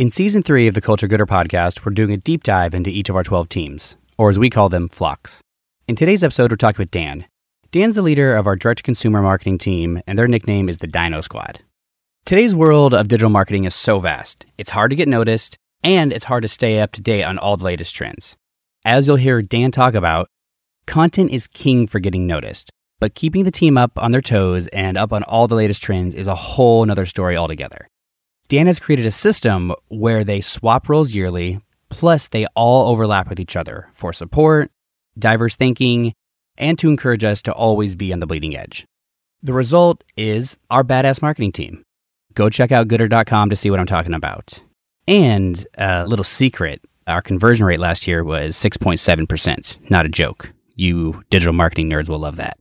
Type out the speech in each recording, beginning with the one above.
In season three of the Culture Goodr podcast, we're doing a deep dive into each of our 12 teams, or as we call them, flocks. In today's episode, we're talking with Dan. Dan's the leader of our direct consumer marketing team, and their nickname is the Dino Squad. Today's world of digital marketing is so vast, it's hard to get noticed, and it's hard to stay up to date on all the latest trends. As you'll hear Dan talk about, content is king for getting noticed, but keeping the team up on their toes and up on all the latest trends is a whole nother story altogether. Dan has created a system where they swap roles yearly, plus they all overlap with each other for support, diverse thinking, and to encourage us to always be on the bleeding edge. The result is our badass marketing team. Go check out gooder.com to see what I'm talking about. And a little secret our conversion rate last year was 6.7%. Not a joke. You digital marketing nerds will love that.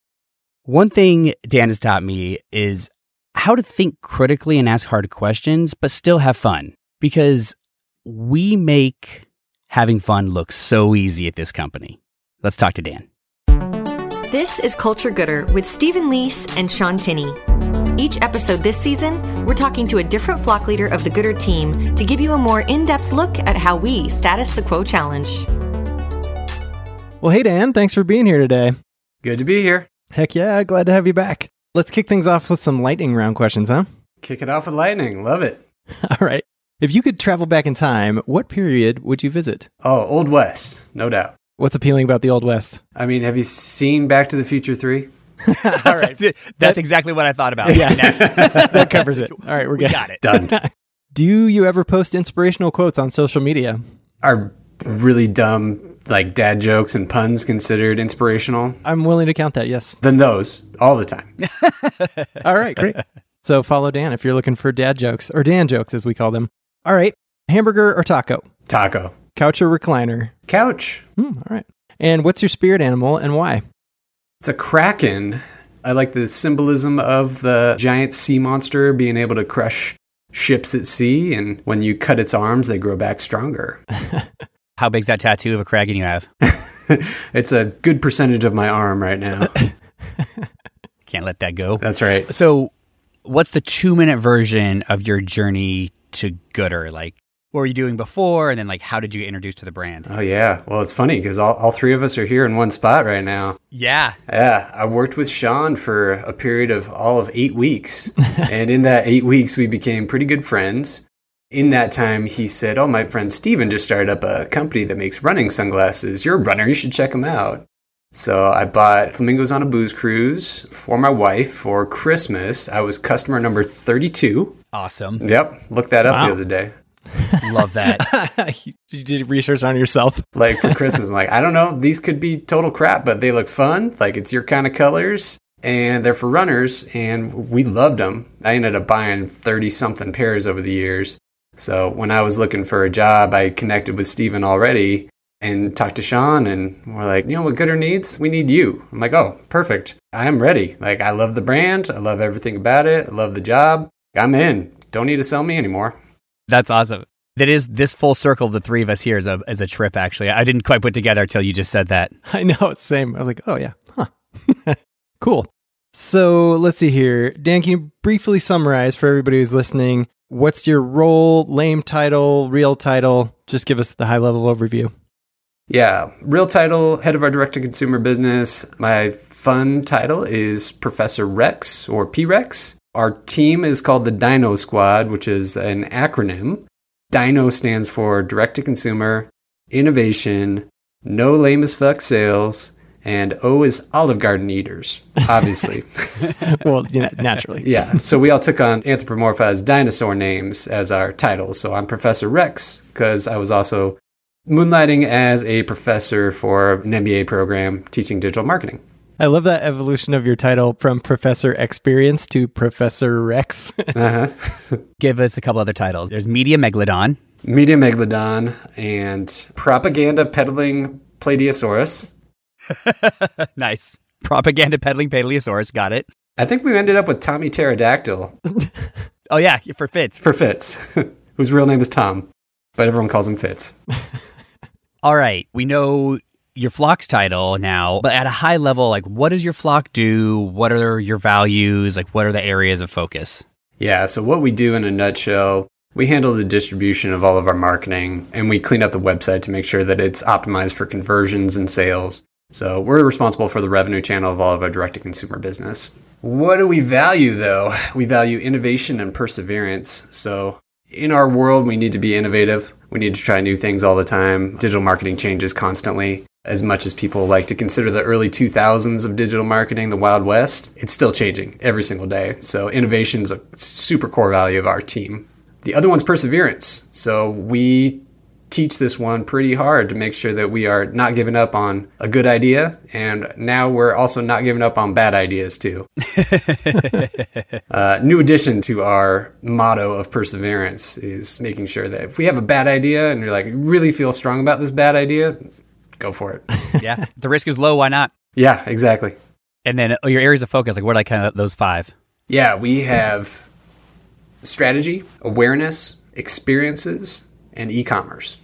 One thing Dan has taught me is how to think critically and ask hard questions, but still have fun. Because we make having fun look so easy at this company. Let's talk to Dan. This is Culture Goodr with Stephen Lease and Sean Tinney. Each episode this season, we're talking to a different flock leader of the Goodr team to give you a more in depth look at how we status the quo challenge. Well, hey, Dan, thanks for being here today. Good to be here. Heck yeah, glad to have you back. Let's kick things off with some lightning round questions, huh? Kick it off with lightning. Love it. All right. If you could travel back in time, what period would you visit? Oh, Old West, no doubt. What's appealing about the Old West? I mean, have you seen Back to the Future 3? All right. That's exactly what I thought about. Yeah. That covers it. All right, we're we good. got it. Done. Do you ever post inspirational quotes on social media? Are really dumb, like dad jokes and puns considered inspirational? I'm willing to count that, yes. Then those all the time. All right, great. So follow Dan if you're looking for dad jokes, or Dan jokes as we call them. All right, hamburger or taco? Taco. Couch or recliner? Couch. Hmm, all right. And what's your spirit animal and why? It's a kraken. I like the symbolism of the giant sea monster being able to crush ships at sea, and when you cut its arms, they grow back stronger. How big's that tattoo of a kraken you have? it's a good percentage of my arm right now. Can't let that go. That's right. So, what's the two minute version of your journey to Goodr? Like, what were you doing before? And then, like, how did you get introduced to the brand? Oh, yeah. Well, it's funny because all, all three of us are here in one spot right now. Yeah. Yeah, I worked with Sean for a period of all of eight weeks. and in that eight weeks, we became pretty good friends. In that time, he said, Oh, my friend Steven just started up a company that makes running sunglasses. You're a runner, you should check them out. So I bought Flamingos on a Booze Cruise for my wife for Christmas. I was customer number 32. Awesome. Yep, looked that up Wow. the other day. Love that. you did research on yourself. like for Christmas. like, I don't know, these could be total crap, but they look fun. Like it's your kind of colors and they're for runners and we loved them. I ended up buying 30 something pairs over the years. So when I was looking for a job, I connected with Steven already and talked to Sean and we're like, you know what Goodr needs? We need you. I'm like, oh, perfect. I am ready. Like I love the brand. I love everything about it. I love the job. I'm in. Don't need to sell me anymore. That's awesome. That is this full circle of the three of us here is a, is a trip, actually. I didn't quite put together until you just said that. I know it's same. I was like, oh yeah, huh, cool. So let's see here, Dan. Can you briefly summarize for everybody who's listening? What's your role, lame title, real title? Just give us the high level overview. Yeah, real title, head of our direct to consumer business. My fun title is Professor Rex or P-Rex. Our team is called the Dino Squad, which is an acronym. Dino stands for direct to consumer, innovation, no lame as fuck sales, and O is Olive Garden eaters, obviously. well, you know, naturally. yeah, so we all took on anthropomorphized dinosaur names as our titles. So I'm Professor Rex because I was also moonlighting as a professor for an MBA program teaching digital marketing. I love that evolution of your title from Professor Experience to Professor Rex. Uh-huh. Give us a couple other titles. There's Media Megalodon. Media Megalodon and propaganda peddling Plateosaurus. nice. Propaganda peddling Paleosaurus. Got it. I think we ended up with Tommy Pterodactyl Oh, yeah, for Fitz. for Fitz, whose real name is Tom, but everyone calls him Fitz. All right. We know your flock's title now, but at a high level, like what does your flock do? What are your values? Like what are the areas of focus? Yeah, so what we do in a nutshell, We handle the distribution of all of our marketing and we clean up the website to make sure that it's optimized for conversions and sales. So we're responsible for the revenue channel of all of our direct to consumer business. What do we value though? We value innovation and perseverance. So in our world, we need to be innovative. We need to try new things all the time. Digital marketing changes constantly. As much as people like to consider the early 2000s of digital marketing the Wild West, it's still changing every single day. So innovation is a super core value of our team. The other one's perseverance. So we teach this one pretty hard to make sure that we are not giving up on a good idea. And now we're also not giving up on bad ideas, too. uh, new addition to our motto of perseverance is making sure that if we have a bad idea and you're like, really feel strong about this bad idea, go for it. yeah. The risk is low. Why not? Yeah, exactly. And then uh, your areas of focus, like what are like kind of those five? Yeah, we have strategy, awareness, experiences, and e commerce.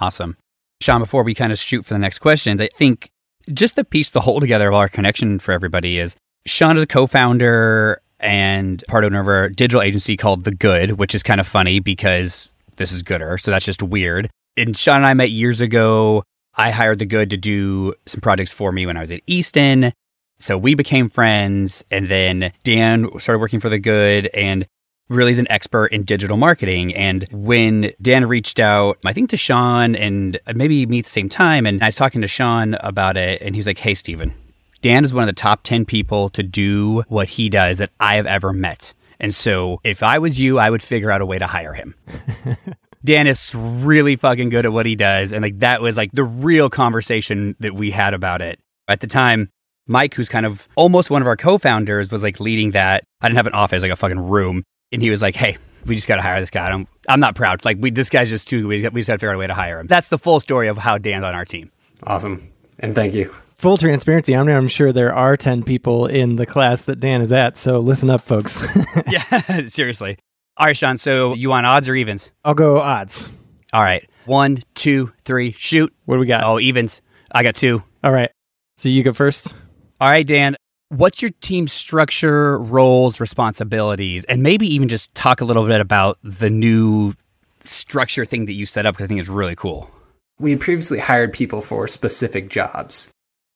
Awesome. Sean, before we kind of shoot for the next questions, I think just the piece, the whole together of our connection for everybody is Sean is a co founder and part owner of a digital agency called The Good, which is kind of funny because this is Goodr. So that's just weird. And Sean and I met years ago. I hired The Good to do some projects for me when I was at Easton. So we became friends. And then Dan started working for The Good. And really is an expert in digital marketing. And when Dan reached out, I think to Sean and uh, maybe me at the same time, and I was talking to Sean about it, and he was like, Hey, Steven, Dan is one of the top 10 people to do what he does that I have ever met. And so if I was you, I would figure out a way to hire him. Dan is really fucking good at what he does. And like that was like the real conversation that we had about it. At the time, Mike, who's kind of almost one of our co founders, was like leading that. I didn't have an office, like a fucking room and he was like, "Hey, we just got to hire this guy. I'm, I'm not proud. Like, we this guy's just too. We, we just got to figure out a way to hire him." That's the full story of how Dan's on our team. Awesome, and thank you. Full transparency, I'm, I'm sure there are 10 people in the class that Dan is at, so listen up, folks. yeah, seriously. All right, Sean, so you want odds or evens? I'll go odds. All right. One, two, three, shoot. What do we got? Oh, evens. I got two. All right. So you go first. All right, Dan. What's your team structure, roles, responsibilities, and maybe even just talk a little bit about the new structure thing that you set up because I think it's really cool. We had previously hired people for specific jobs.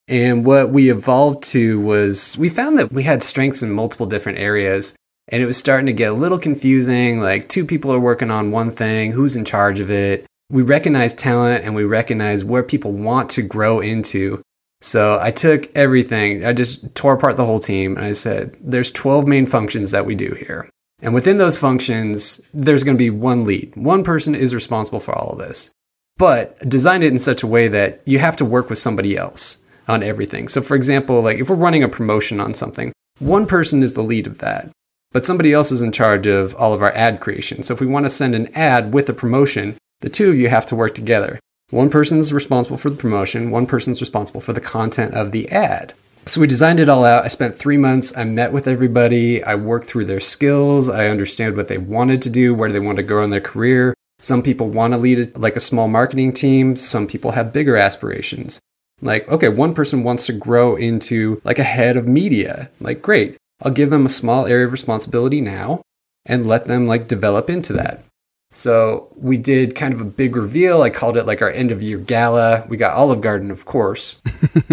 And what we evolved to was we found that we had strengths in multiple different areas. And it was starting to get a little confusing. Like, two people are working on one thing, who's in charge of it? We recognize talent and we recognize where people want to grow into. So I took everything, I just tore apart the whole team, and I said, there's 12 main functions that we do here. And within those functions, there's going to be one lead. One person is responsible for all of this, but designed it in such a way that you have to work with somebody else on everything. So, for example, like if we're running a promotion on something, one person is the lead of that, but somebody else is in charge of all of our ad creation. So, if we want to send an ad with a promotion, the two of you have to work together. One person's responsible for the promotion, one person's responsible for the content of the ad. So we designed it all out. I spent three months. I met with everybody. I worked through their skills. I understand what they wanted to do, where they wanted to grow in their career. Some people want to lead like a small marketing team. Some people have bigger aspirations. Like, okay, one person wants to grow into like a head of media. Like, great. I'll give them a small area of responsibility now and let them like develop into that. So we did kind of a big reveal. I called it like our end of year gala. We got Olive Garden, of course.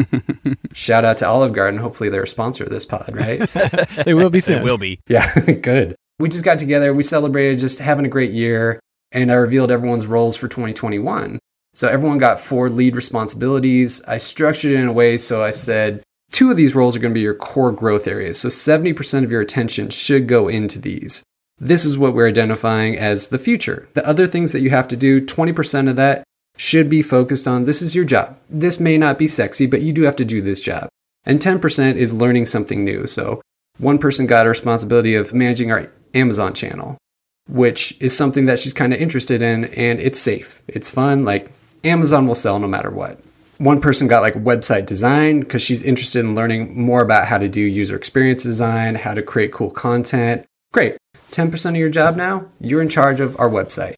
Shout out to Olive Garden. Hopefully they're a sponsor of this pod, right? they will be soon. It will be. Yeah, good. We just got together. We celebrated just having a great year. And I revealed everyone's roles for 2021. So everyone got four lead responsibilities. I structured it in a way so I said, two of these roles are going to be your core growth areas. So 70% of your attention should go into these. This is what we're identifying as the future. The other things that you have to do, 20% of that should be focused on this is your job. This may not be sexy, but you do have to do this job. And 10% is learning something new. So one person got a responsibility of managing our Amazon channel, which is something that she's kind of interested in and it's safe. It's fun. Like Amazon will sell no matter what. One person got like website design because she's interested in learning more about how to do user experience design, how to create cool content. Great. 10% of your job now, you're in charge of our website.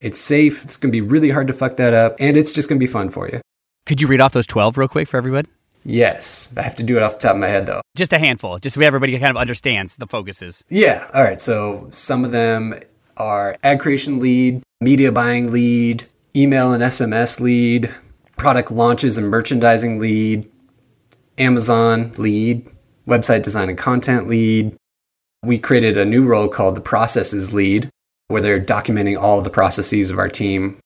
It's safe, it's going to be really hard to fuck that up, and it's just going to be fun for you. Could you read off those 12 real quick for everybody? Yes. I have to do it off the top of my head, though. Just a handful, just so everybody kind of understands the focuses. Yeah. All right. So some of them are ad creation lead, media buying lead, email and SMS lead, product launches and merchandising lead, Amazon lead, website design and content lead. We created a new role called the processes lead, where they're documenting all of the processes of our team.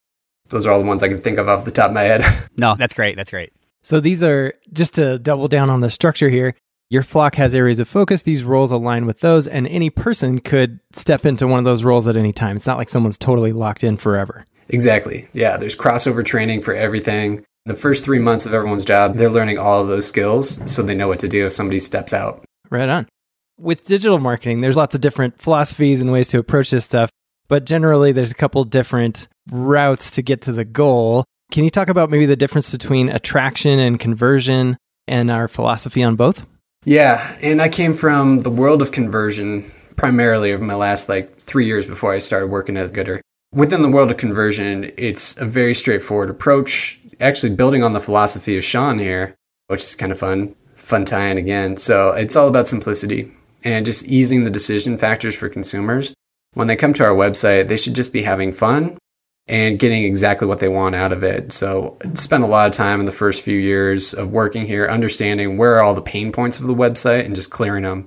Those are all the ones I can think of off the top of my head. No, that's great. That's great. So these are just to double down on the structure here. Your flock has areas of focus. These roles align with those, and any person could step into one of those roles at any time. It's not like someone's totally locked in forever. Exactly. Yeah, there's crossover training for everything. The first three months of everyone's job, they're learning all of those skills so they know what to do if somebody steps out. Right on. With digital marketing, there's lots of different philosophies and ways to approach this stuff, but generally there's a couple different routes to get to the goal. Can you talk about maybe the difference between attraction and conversion and our philosophy on both? Yeah, and I came from the world of conversion primarily over my last like three years before I started working at Goodr. Within the world of conversion, it's a very straightforward approach, actually building on the philosophy of Sean here, which is kind of fun, fun tie-in again. So it's all about simplicity and just easing the decision factors for consumers. When they come to our website, they should just be having fun and getting exactly what they want out of it. So, spent a lot of time in the first few years of working here understanding where are all the pain points of the website and just clearing them.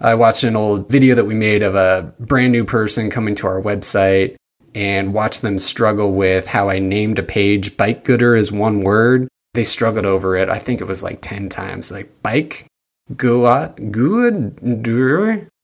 I watched an old video that we made of a brand new person coming to our website and watched them struggle with how I named a page bike gooder as one word. They struggled over it. I think it was like 10 times like bike good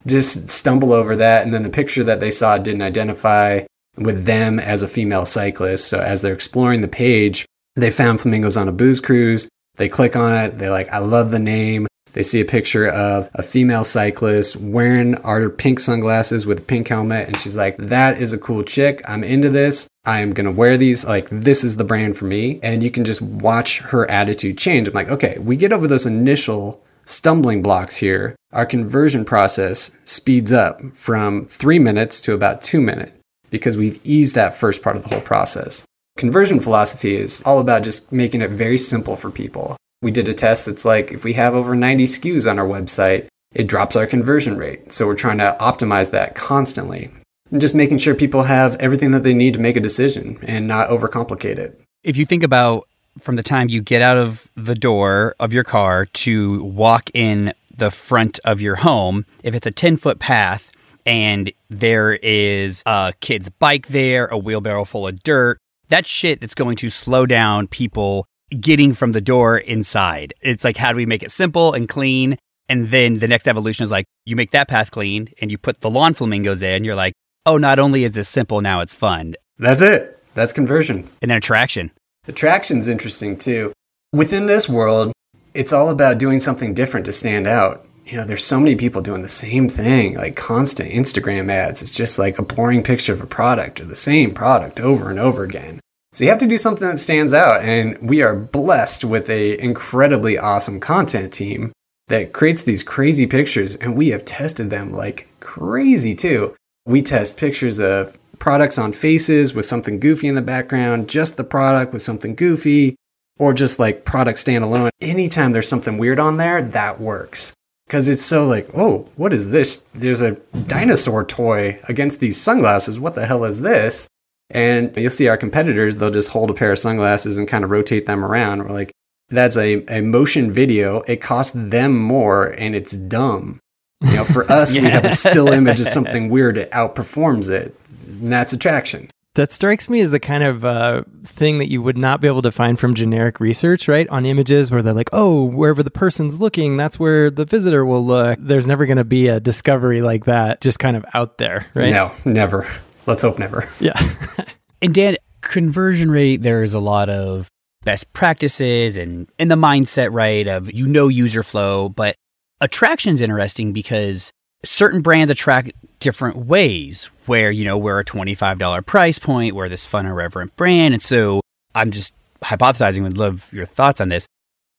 just stumble over that and then the picture that they saw didn't identify with them as a female cyclist. So as they're exploring the page, they found flamingos on a booze cruise. They click on it. They're like, I love the name. They see a picture of a female cyclist wearing our pink sunglasses with a pink helmet. And she's like, that is a cool chick. I'm into this. I am going to wear these. Like, this is the brand for me. And you can just watch her attitude change. I'm like, okay, we get over those initial stumbling blocks here. Our conversion process speeds up from three minutes to about two minutes because we've eased that first part of the whole process. Conversion philosophy is all about just making it very simple for people. We did a test It's like if we have over 90 SKUs on our website, it drops our conversion rate. So we're trying to optimize that constantly and just making sure people have everything that they need to make a decision and not overcomplicate it. If you think about from the time you get out of the door of your car to walk in the front of your home, if it's a 10 foot path, and there is a kid's bike there, a wheelbarrow full of dirt. That shit that's going to slow down people getting from the door inside. It's like, how do we make it simple and clean? And then the next evolution is like, you make that path clean and you put the lawn flamingos in. You're like, oh, not only is this simple, now it's fun. That's it. That's conversion. And then attraction. Attraction's interesting too. Within this world, it's all about doing something different to stand out you know, there's so many people doing the same thing, like constant Instagram ads. It's just like a boring picture of a product or the same product over and over again. So you have to do something that stands out. And we are blessed with a incredibly awesome content team that creates these crazy pictures. And we have tested them like crazy too. We test pictures of products on faces with something goofy in the background, just the product with something goofy, or just like product standalone. Anytime there's something weird on there, that works because it's so like, oh, what is this? There's a dinosaur toy against these sunglasses. What the hell is this? And you'll see our competitors, they'll just hold a pair of sunglasses and kind of rotate them around. We're like, that's a, a motion video. It costs them more and it's dumb. You know, for us, yeah. we have a still image of something weird. It outperforms it. And that's attraction that strikes me as the kind of uh, thing that you would not be able to find from generic research, right? On images where they're like, oh, wherever the person's looking, that's where the visitor will look. There's never going to be a discovery like that just kind of out there, right? No, never. Let's hope never. Yeah. and Dan, conversion rate, there's a lot of best practices and, and the mindset, right, of you know user flow, but attraction's interesting because certain brands attract different ways where, you know, we're a $25 price point, we're this fun, irreverent brand. And so I'm just hypothesizing, would love your thoughts on this.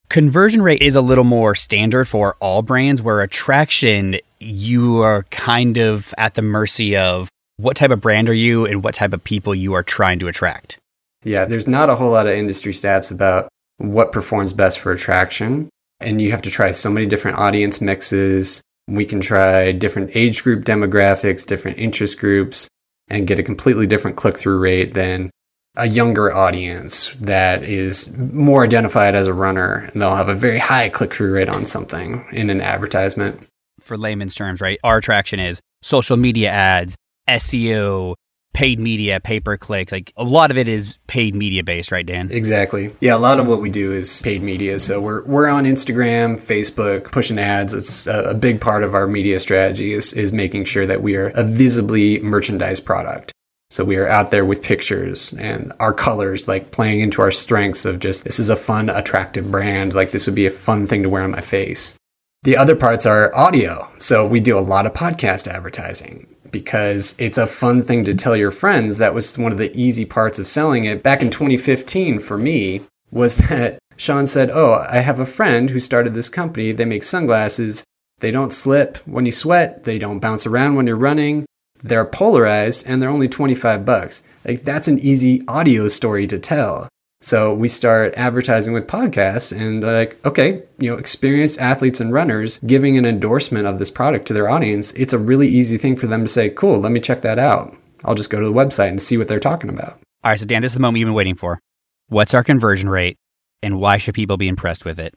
Conversion rate is a little more standard for all brands, where attraction, you are kind of at the mercy of what type of brand are you and what type of people you are trying to attract. Yeah, there's not a whole lot of industry stats about what performs best for attraction. And you have to try so many different audience mixes, we can try different age group demographics, different interest groups. and get a completely different click through rate than a younger audience that is more identified as a runner and they'll have a very high click through rate on something in an advertisement. For layman's terms, right? Our traction is social media ads, SEO, paid media, pay per click. Like a lot of it is paid media based, right, Dan? Exactly. Yeah, a lot of what we do is paid media. So we're we're on Instagram, Facebook, pushing ads. It's a, a big part of our media strategy is is making sure that we are a visibly merchandised product. So we are out there with pictures and our colors, like playing into our strengths of just this is a fun, attractive brand. Like this would be a fun thing to wear on my face. The other parts are audio. So we do a lot of podcast advertising because it's a fun thing to tell your friends. That was one of the easy parts of selling it back in 2015 for me was that Sean said, "Oh, I have a friend who started this company. They make sunglasses. They don't slip when you sweat, they don't bounce around when you're running. They're polarized and they're only 25 bucks." Like that's an easy audio story to tell. So we start advertising with podcasts and like, okay, you know, experienced athletes and runners giving an endorsement of this product to their audience. It's a really easy thing for them to say, cool, let me check that out. I'll just go to the website and see what they're talking about. All right, so Dan, this is the moment you've been waiting for. What's our conversion rate and why should people be impressed with it?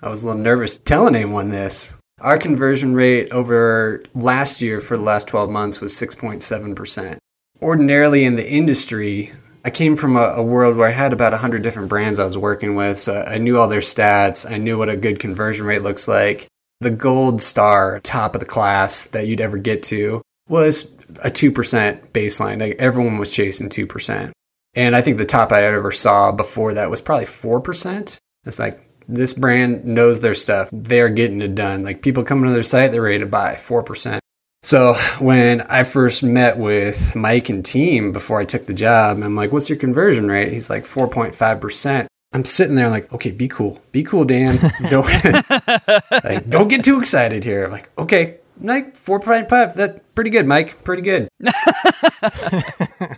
I was a little nervous telling anyone this. Our conversion rate over last year for the last 12 months was 6.7%. Ordinarily in the industry, I came from a, a, world where I had about 100 different brands I was working with. So I knew all their stats. I knew what a good conversion rate looks like. The gold star, top of the class that you'd ever get to was a 2% baseline. Like everyone was chasing 2%. And I think the top I ever saw before that was probably 4%. It's like this brand knows their stuff. They're getting it done. Like people coming to their site, they're ready to buy 4%. So when I first met with Mike and team before I took the job, I'm like, what's your conversion rate? He's like 4.5%. I'm sitting there like, okay, be cool. Be cool, Dan. Don't, like, don't get too excited here. I'm like, okay, like 4.5. That's pretty good, Mike. Pretty good.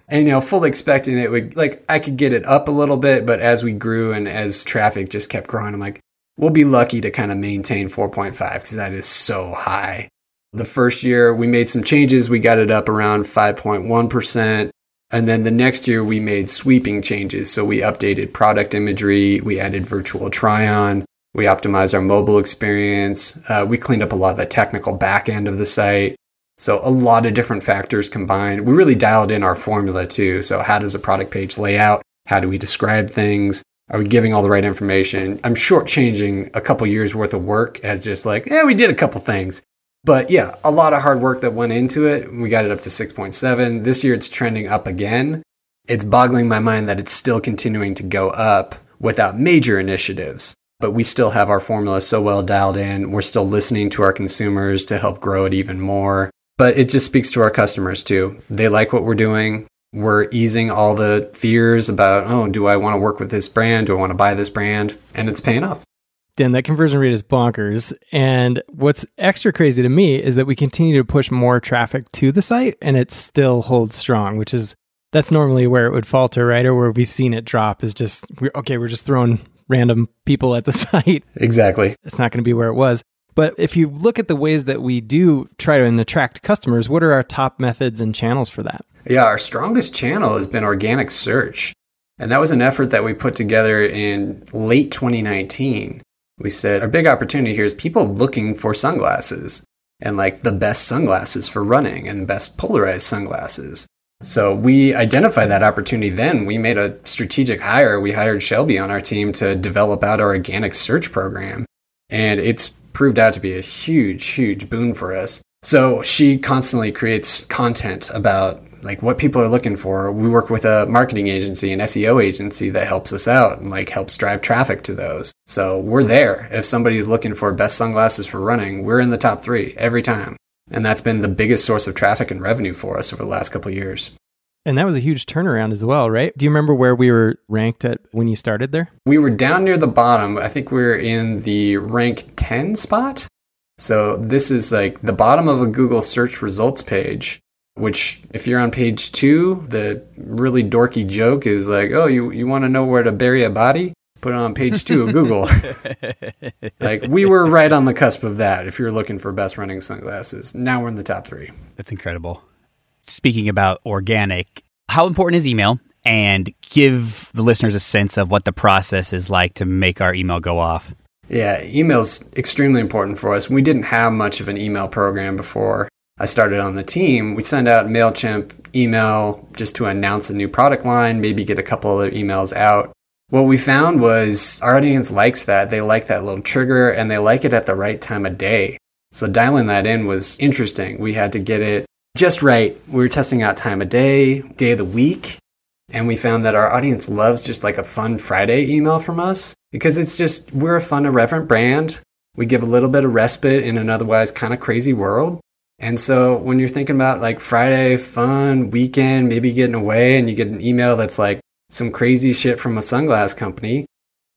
and, you know, fully expecting it would, like, I could get it up a little bit, but as we grew and as traffic just kept growing, I'm like, we'll be lucky to kind of maintain 4.5 because that is so high. The first year we made some changes, we got it up around 5.1%. And then the next year we made sweeping changes. So we updated product imagery, we added virtual try on, we optimized our mobile experience, uh, we cleaned up a lot of the technical back end of the site. So a lot of different factors combined. We really dialed in our formula too. So how does a product page lay out? How do we describe things? Are we giving all the right information? I'm shortchanging a couple years worth of work as just like, yeah, we did a couple things. But yeah, a lot of hard work that went into it. We got it up to 6.7. This year it's trending up again. It's boggling my mind that it's still continuing to go up without major initiatives. But we still have our formula so well dialed in. We're still listening to our consumers to help grow it even more. But it just speaks to our customers too. They like what we're doing. We're easing all the fears about, oh, do I want to work with this brand? Do I want to buy this brand? And it's paying off. Dan, that conversion rate is bonkers. And what's extra crazy to me is that we continue to push more traffic to the site and it still holds strong, which is that's normally where it would falter, right? Or where we've seen it drop is just, we're, okay, we're just throwing random people at the site. Exactly. It's not going to be where it was. But if you look at the ways that we do try to attract customers, what are our top methods and channels for that? Yeah, our strongest channel has been organic search. And that was an effort that we put together in late 2019 we said our big opportunity here is people looking for sunglasses and like the best sunglasses for running and the best polarized sunglasses. So we identified that opportunity then. We made a strategic hire. We hired Shelby on our team to develop out our organic search program. And it's proved out to be a huge, huge boon for us. So she constantly creates content about like what people are looking for. We work with a marketing agency, an SEO agency that helps us out and like helps drive traffic to those. So we're there. If somebody's looking for best sunglasses for running, we're in the top three every time. And that's been the biggest source of traffic and revenue for us over the last couple years. And that was a huge turnaround as well, right? Do you remember where we were ranked at when you started there? We were down near the bottom. I think we were in the rank 10 spot. So this is like the bottom of a Google search results page which if you're on page two, the really dorky joke is like, oh, you, you want to know where to bury a body? Put it on page two of Google. like we were right on the cusp of that if you're looking for best running sunglasses. Now we're in the top three. That's incredible. speaking about organic, how important is email? And give the listeners a sense of what the process is like to make our email go off. Yeah, email's extremely important for us. We didn't have much of an email program before I started on the team. We send out MailChimp email just to announce a new product line, maybe get a couple other emails out. What we found was our audience likes that. They like that little trigger and they like it at the right time of day. So dialing that in was interesting. We had to get it just right. We were testing out time of day, day of the week, and we found that our audience loves just like a fun Friday email from us because it's just, we're a fun, irreverent brand. We give a little bit of respite in an otherwise kind of crazy world. And so when you're thinking about like Friday, fun, weekend, maybe getting away, and you get an email that's like some crazy shit from a sunglass company,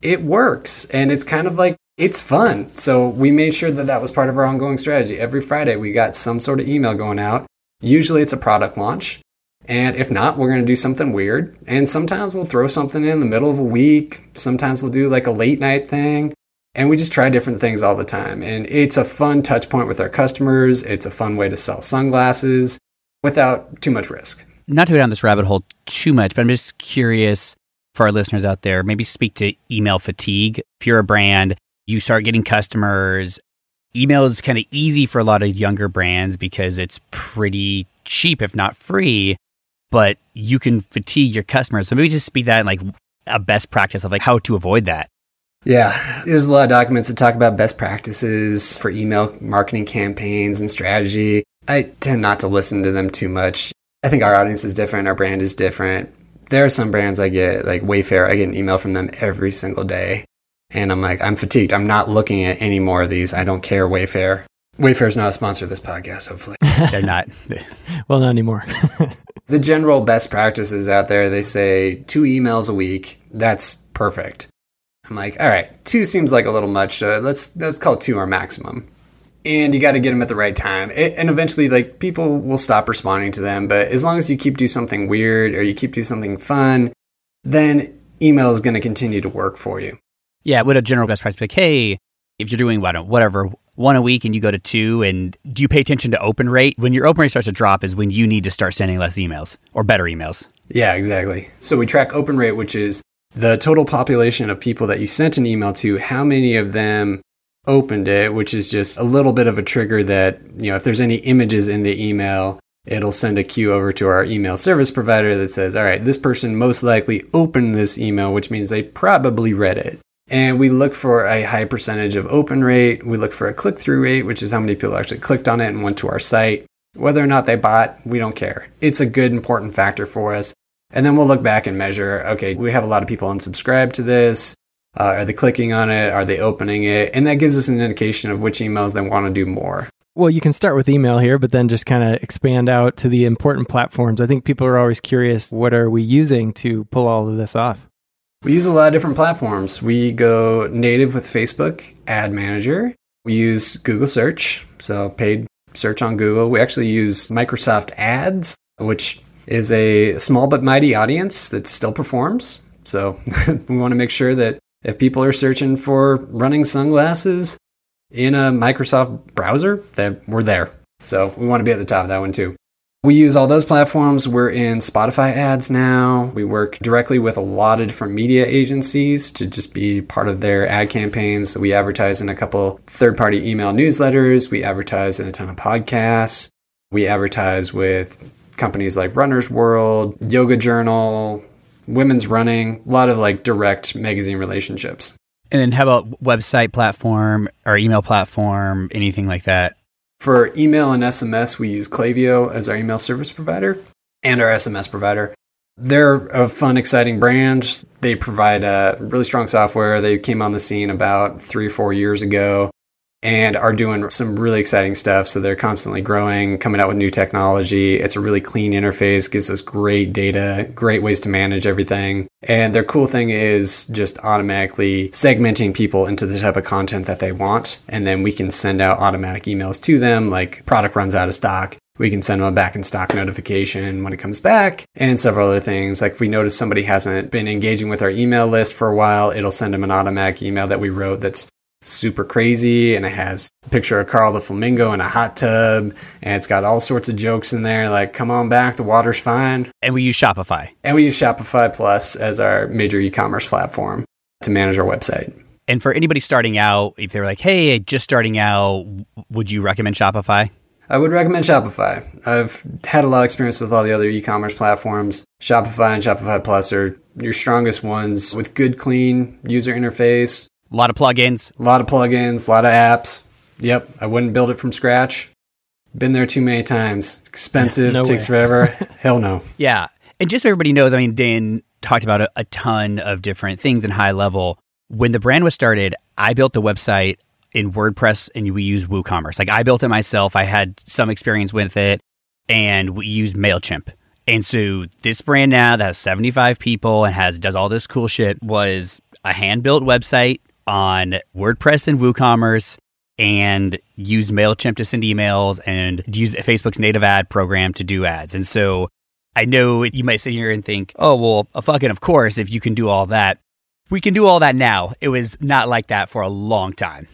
it works. And it's kind of like, it's fun. So we made sure that that was part of our ongoing strategy. Every Friday, we got some sort of email going out. Usually it's a product launch. And if not, we're going to do something weird. And sometimes we'll throw something in the middle of a week. Sometimes we'll do like a late night thing. And we just try different things all the time. And it's a fun touch point with our customers. It's a fun way to sell sunglasses without too much risk. Not to go down this rabbit hole too much, but I'm just curious for our listeners out there, maybe speak to email fatigue. If you're a brand, you start getting customers. Email is kind of easy for a lot of younger brands because it's pretty cheap, if not free but you can fatigue your customers. So maybe just speak that in like a best practice of like how to avoid that. Yeah, there's a lot of documents that talk about best practices for email marketing campaigns and strategy. I tend not to listen to them too much. I think our audience is different, our brand is different. There are some brands I get, like Wayfair, I get an email from them every single day. And I'm like, I'm fatigued. I'm not looking at any more of these. I don't care, Wayfair. Wayfair's not a sponsor of this podcast, hopefully. They're not. well, not anymore. the general best practices out there, they say two emails a week. That's perfect. I'm like, all right, two seems like a little much. Uh, let's let's call two our maximum. And you got to get them at the right time. It, and eventually, like people will stop responding to them. But as long as you keep do something weird or you keep do something fun, then email is going to continue to work for you. Yeah, with a general best practice, like, hey, if you're doing whatever one a week and you go to two and do you pay attention to open rate when your open rate starts to drop is when you need to start sending less emails or better emails yeah exactly so we track open rate which is the total population of people that you sent an email to how many of them opened it which is just a little bit of a trigger that you know if there's any images in the email it'll send a queue over to our email service provider that says all right this person most likely opened this email which means they probably read it and we look for a high percentage of open rate. We look for a click through rate, which is how many people actually clicked on it and went to our site. Whether or not they bought, we don't care. It's a good, important factor for us. And then we'll look back and measure okay, we have a lot of people unsubscribed to this. Uh, are they clicking on it? Are they opening it? And that gives us an indication of which emails they want to do more. Well, you can start with email here, but then just kind of expand out to the important platforms. I think people are always curious what are we using to pull all of this off? We use a lot of different platforms. We go native with Facebook Ad Manager. We use Google Search, so paid search on Google. We actually use Microsoft Ads, which is a small but mighty audience that still performs. So we want to make sure that if people are searching for running sunglasses in a Microsoft browser, that we're there. So we want to be at the top of that one too. We use all those platforms. We're in Spotify ads now. We work directly with a lot of different media agencies to just be part of their ad campaigns. We advertise in a couple third party email newsletters. We advertise in a ton of podcasts. We advertise with companies like Runner's World, Yoga Journal, Women's Running, a lot of like direct magazine relationships. And then how about website platform or email platform, anything like that? For email and SMS, we use Klaviyo as our email service provider and our SMS provider. They're a fun, exciting brand. They provide a really strong software. They came on the scene about three or four years ago and are doing some really exciting stuff. So they're constantly growing, coming out with new technology. It's a really clean interface, gives us great data, great ways to manage everything. And their cool thing is just automatically segmenting people into the type of content that they want. And then we can send out automatic emails to them, like product runs out of stock. We can send them a back in stock notification when it comes back and several other things. Like if we notice somebody hasn't been engaging with our email list for a while, it'll send them an automatic email that we wrote that's super crazy and it has a picture of Carl the Flamingo in a hot tub and it's got all sorts of jokes in there like come on back the water's fine And we use Shopify. and we use Shopify Plus as our major e-commerce platform to manage our website. And for anybody starting out, if they're like, hey, just starting out, would you recommend Shopify? I would recommend Shopify. I've had a lot of experience with all the other e-commerce platforms. Shopify and Shopify Plus are your strongest ones with good clean user interface, A lot of plugins. a lot of plugins, a lot of apps. Yep, I wouldn't build it from scratch. Been there too many times. It's expensive, no takes way. forever. Hell no. Yeah. And just so everybody knows, I mean, Dan talked about a, a ton of different things in high level. When the brand was started, I built the website in WordPress and we used WooCommerce. Like I built it myself. I had some experience with it and we used MailChimp. And so this brand now that has 75 people and has does all this cool shit was a hand built website on WordPress and WooCommerce and use MailChimp to send emails and use Facebook's native ad program to do ads. And so I know you might sit here and think, oh, well, uh, fucking of course, if you can do all that. We can do all that now. It was not like that for a long time.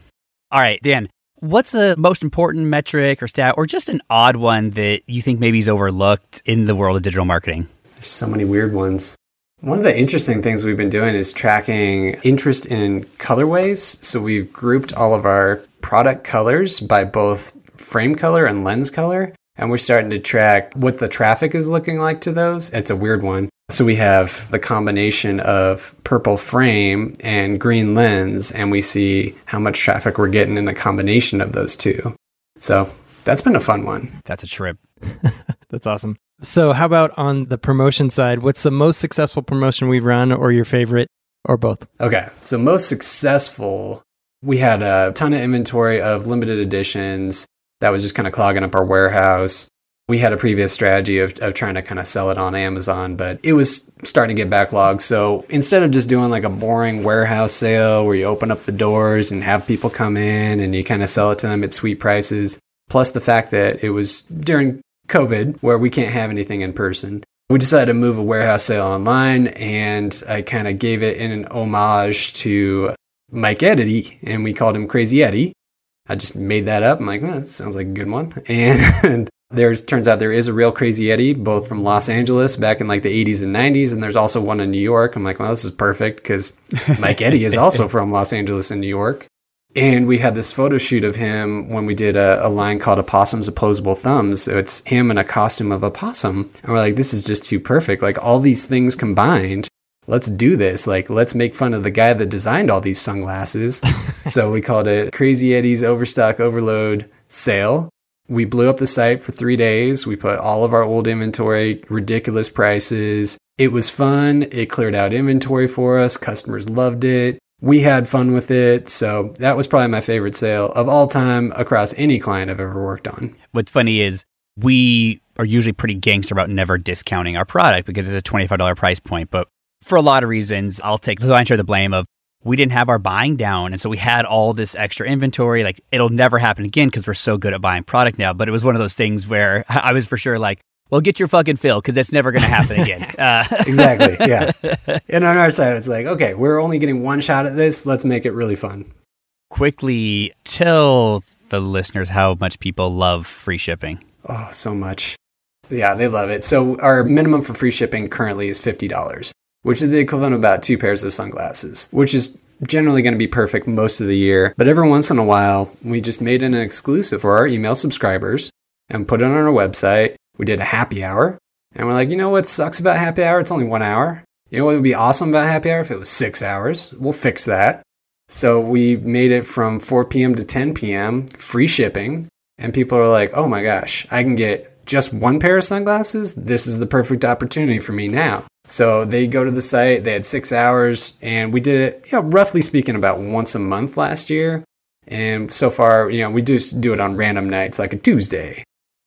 All right, Dan, what's the most important metric or stat or just an odd one that you think maybe is overlooked in the world of digital marketing? There's so many weird ones. One of the interesting things we've been doing is tracking interest in colorways. So we've grouped all of our product colors by both frame color and lens color. And we're starting to track what the traffic is looking like to those. It's a weird one. So we have the combination of purple frame and green lens, and we see how much traffic we're getting in a combination of those two. So that's been a fun one. That's a trip. That's awesome. So, how about on the promotion side? What's the most successful promotion we've run, or your favorite, or both? Okay, so most successful, we had a ton of inventory of limited editions that was just kind of clogging up our warehouse. We had a previous strategy of, of trying to kind of sell it on Amazon, but it was starting to get backlogged. So instead of just doing like a boring warehouse sale where you open up the doors and have people come in and you kind of sell it to them at sweet prices, plus the fact that it was during COVID where we can't have anything in person, we decided to move a warehouse sale online and I kind of gave it in an homage to Mike Eddie and we called him Crazy Eddie. I just made that up. I'm like, well, that sounds like a good one. And there's turns out there is a real Crazy Eddie, both from Los Angeles back in like the 80s and 90s, and there's also one in New York. I'm like, well, this is perfect because Mike Eddie is also from Los Angeles and New York. And we had this photo shoot of him when we did a, a line called Opossum's Opposable Thumbs. So it's him in a costume of a possum. And we're like, this is just too perfect. Like all these things combined, let's do this. Like, let's make fun of the guy that designed all these sunglasses. so we called it Crazy Eddie's Overstock Overload Sale. We blew up the site for three days. We put all of our old inventory, ridiculous prices. It was fun. It cleared out inventory for us. Customers loved it. We had fun with it. So that was probably my favorite sale of all time across any client I've ever worked on. What's funny is we are usually pretty gangster about never discounting our product because it's a $25 price point. But for a lot of reasons, I'll take the lion's share of the blame of we didn't have our buying down. And so we had all this extra inventory. Like it'll never happen again because we're so good at buying product now. But it was one of those things where I was for sure like, well, get your fucking fill because it's never going to happen again. Uh, Exactly. Yeah. and on our side, it's like, okay, we're only getting one shot at this. Let's make it really fun. quickly tell the listeners how much people love free shipping. Oh, so much. Yeah, they love it. So our minimum for free shipping currently is $50, which is the equivalent of about two pairs of sunglasses, which is generally going to be perfect most of the year. But every once in a while, we just made it an exclusive for our email subscribers and put it on our website. We did a happy hour. And we're like, you know what sucks about happy hour? It's only one hour. You know what would be awesome about happy hour if it was six hours? We'll fix that. So we made it from 4 p.m. to 10 p.m., free shipping. And people are like, oh my gosh, I can get just one pair of sunglasses. This is the perfect opportunity for me now. So they go to the site, they had six hours, and we did it, you know, roughly speaking, about once a month last year. And so far, you know, we just do it on random nights, like a Tuesday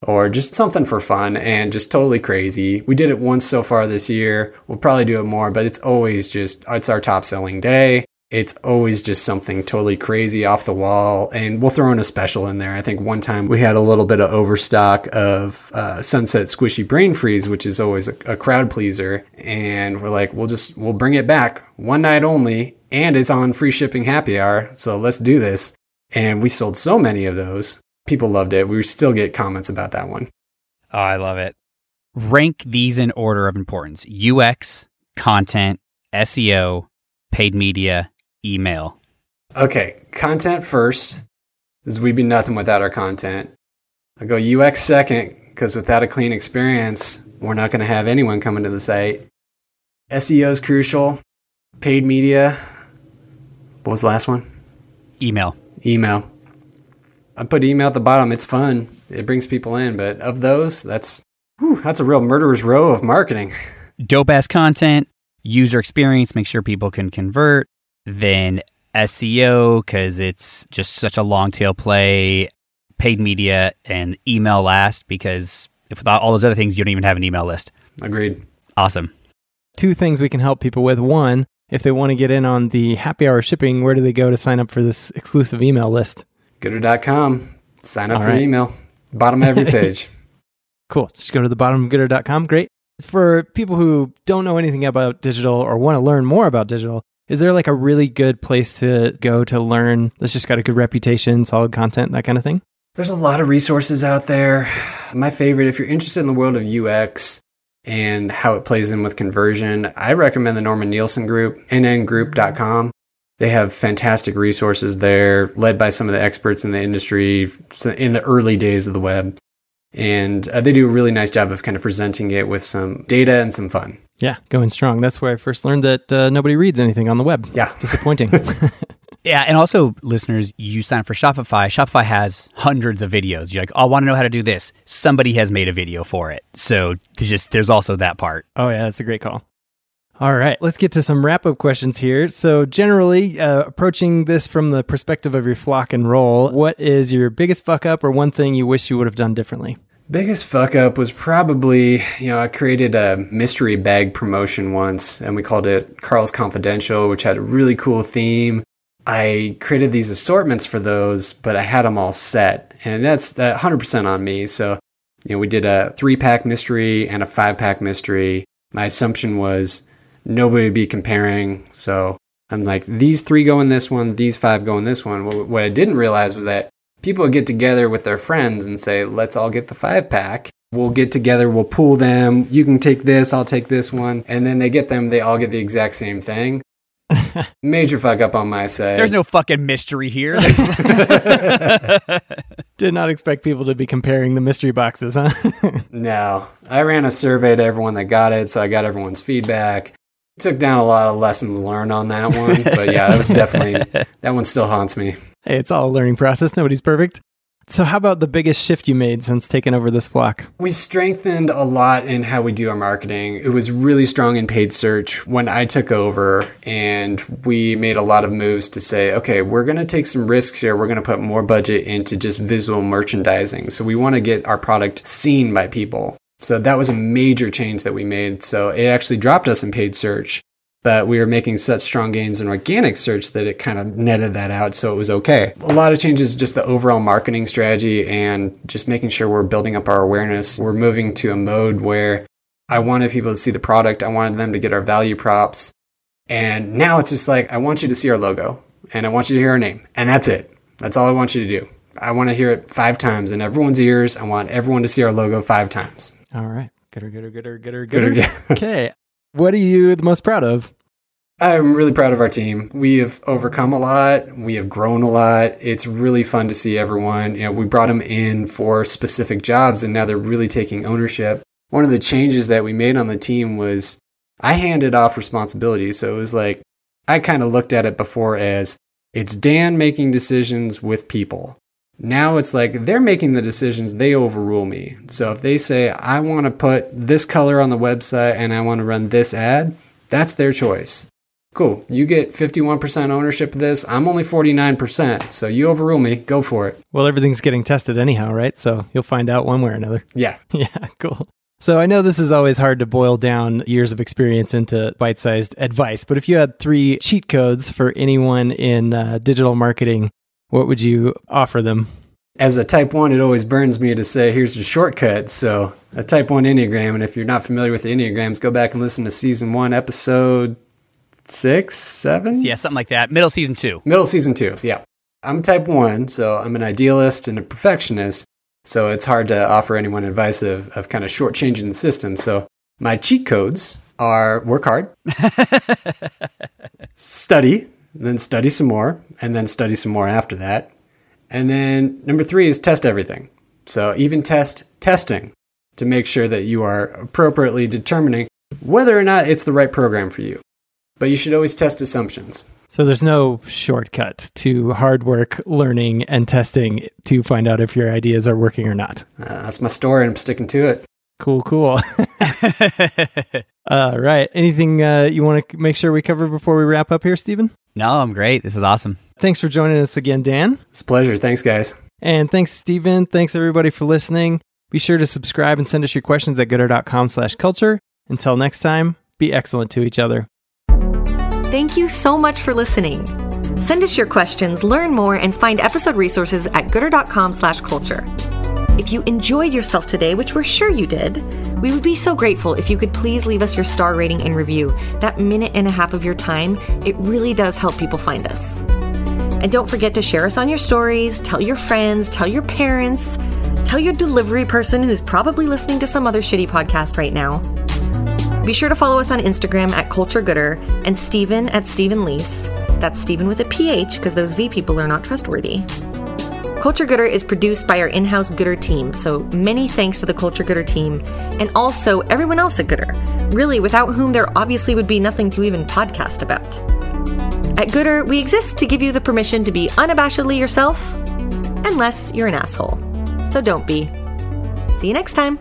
or just something for fun and just totally crazy. We did it once so far this year. We'll probably do it more, but it's always just, it's our top selling day. it's always just something totally crazy off the wall. And we'll throw in a special in there. I think one time we had a little bit of overstock of uh, Sunset Squishy Brain Freeze, which is always a, a crowd pleaser. And we're like, we'll just, we'll bring it back one night only. And it's on free shipping happy hour. So let's do this. And we sold so many of those. People loved it. We still get comments about that one. Oh, I love it. Rank these in order of importance UX, content, SEO, paid media, email. Okay, content first, because we'd be nothing without our content. I go UX second, because without a clean experience, we're not going to have anyone coming to the site. SEO is crucial. Paid media. What was the last one? Email. Email. I put email at the bottom. It's fun. It brings people in, but of those, that's whew, that's a real murderer's row of marketing. Dope ass content, user experience, make sure people can convert, then SEO because it's just such a long tail play, paid media, and email last because if without all those other things, you don't even have an email list. Agreed. Awesome. Two things we can help people with. One, if they want to get in on the happy hour shipping, where do they go to sign up for this exclusive email list? Goodr.com. Sign up All for right. email. Bottom of every page. Cool. Just go to the bottom of goodr.com. Great. For people who don't know anything about digital or want to learn more about digital, is there like a really good place to go to learn that's just got a good reputation, solid content, that kind of thing? There's a lot of resources out there. My favorite, if you're interested in the world of UX and how it plays in with conversion, I recommend the Norman Nielsen Group, nngroup.com. They have fantastic resources there, led by some of the experts in the industry in the early days of the web. And uh, they do a really nice job of kind of presenting it with some data and some fun. Yeah, going strong. That's where I first learned that uh, nobody reads anything on the web. Yeah. Disappointing. Yeah, and also listeners, you sign up for Shopify. Shopify has hundreds of videos. You're like, oh, I want to know how to do this. Somebody has made a video for it. So just there's also that part. Oh, yeah, that's a great call. All right, let's get to some wrap up questions here. So, generally, uh, approaching this from the perspective of your flock and roll, what is your biggest fuck up or one thing you wish you would have done differently? Biggest fuck up was probably, you know, I created a mystery bag promotion once and we called it Carl's Confidential, which had a really cool theme. I created these assortments for those, but I had them all set and that's 100% on me. So, you know, we did a three pack mystery and a five pack mystery. My assumption was nobody would be comparing. So I'm like, these three go in this one, these five go in this one. What, what I didn't realize was that people would get together with their friends and say, let's all get the five pack. We'll get together, we'll pool them. You can take this, I'll take this one. And then they get them, they all get the exact same thing. Major fuck up on my side. There's no fucking mystery here. Did not expect people to be comparing the mystery boxes, huh? No, I ran a survey to everyone that got it, so I got everyone's feedback. Took down a lot of lessons learned on that one, but yeah, that was definitely that one still haunts me. hey, it's all a learning process. Nobody's perfect. So, how about the biggest shift you made since taking over this flock? We strengthened a lot in how we do our marketing. It was really strong in paid search when I took over, and we made a lot of moves to say, okay, we're going to take some risks here. We're going to put more budget into just visual merchandising. So, we want to get our product seen by people. So, that was a major change that we made. So, it actually dropped us in paid search, but we were making such strong gains in organic search that it kind of netted that out. So, it was okay. A lot of changes, just the overall marketing strategy and just making sure we're building up our awareness. We're moving to a mode where I wanted people to see the product, I wanted them to get our value props. And now it's just like, I want you to see our logo and I want you to hear our name. And that's it. That's all I want you to do. I want to hear it five times in everyone's ears. I want everyone to see our logo five times. All right. Goodr, goodr, goodr, goodr, Goodr, okay. What are you the most proud of? I'm really proud of our team. We have overcome a lot. We have grown a lot. It's really fun to see everyone. You know, we brought them in for specific jobs and now they're really taking ownership. One of the changes that we made on the team was I handed off responsibility. So it was like I kind of looked at it before as it's Dan making decisions with people. Now it's like they're making the decisions, they overrule me. So if they say, I want to put this color on the website and I want to run this ad, that's their choice. Cool. You get 51% ownership of this. I'm only 49%. So you overrule me. Go for it. Well, everything's getting tested anyhow, right? So you'll find out one way or another. Yeah. yeah, cool. So I know this is always hard to boil down years of experience into bite sized advice, but if you had three cheat codes for anyone in uh, digital marketing, what would you offer them? As a type 1, it always burns me to say, here's the shortcut. So, a type 1 Enneagram, and if you're not familiar with the Enneagrams, go back and listen to season 1, episode 6, 7? Yeah, something like that. Middle season two. Middle season 2, yeah. I'm type 1, so I'm an idealist and a perfectionist. So, it's hard to offer anyone advice of, of kind of shortchanging the system. So, my cheat codes are work hard, study, then study some more, and then study some more after that. And then number three is test everything. So even test testing to make sure that you are appropriately determining whether or not it's the right program for you. But you should always test assumptions. So there's no shortcut to hard work, learning, and testing to find out if your ideas are working or not. Uh, that's my story, and I'm sticking to it. Cool, cool. All right. Anything uh, you want to make sure we cover before we wrap up here, Stephen? No, I'm great. This is awesome. Thanks for joining us again, Dan. It's a pleasure. Thanks, guys. And thanks, Stephen. Thanks, everybody, for listening. Be sure to subscribe and send us your questions at goodr.com slash culture. Until next time, be excellent to each other. Thank you so much for listening. Send us your questions, learn more, and find episode resources at goodr.com slash culture. If you enjoyed yourself today, which we're sure you did, we would be so grateful if you could please leave us your star rating and review. That minute and a half of your time, it really does help people find us. And don't forget to share us on your stories, tell your friends, tell your parents, tell your delivery person who's probably listening to some other shitty podcast right now. Be sure to follow us on Instagram at Culture Goodr and Stephen at Stephen Lease. That's Stephen with a PH because those V people are not trustworthy. Culture Goodr is produced by our in house Goodr team, so many thanks to the Culture Goodr team and also everyone else at Goodr, really, without whom there obviously would be nothing to even podcast about. At Goodr, we exist to give you the permission to be unabashedly yourself, unless you're an asshole. So don't be. See you next time.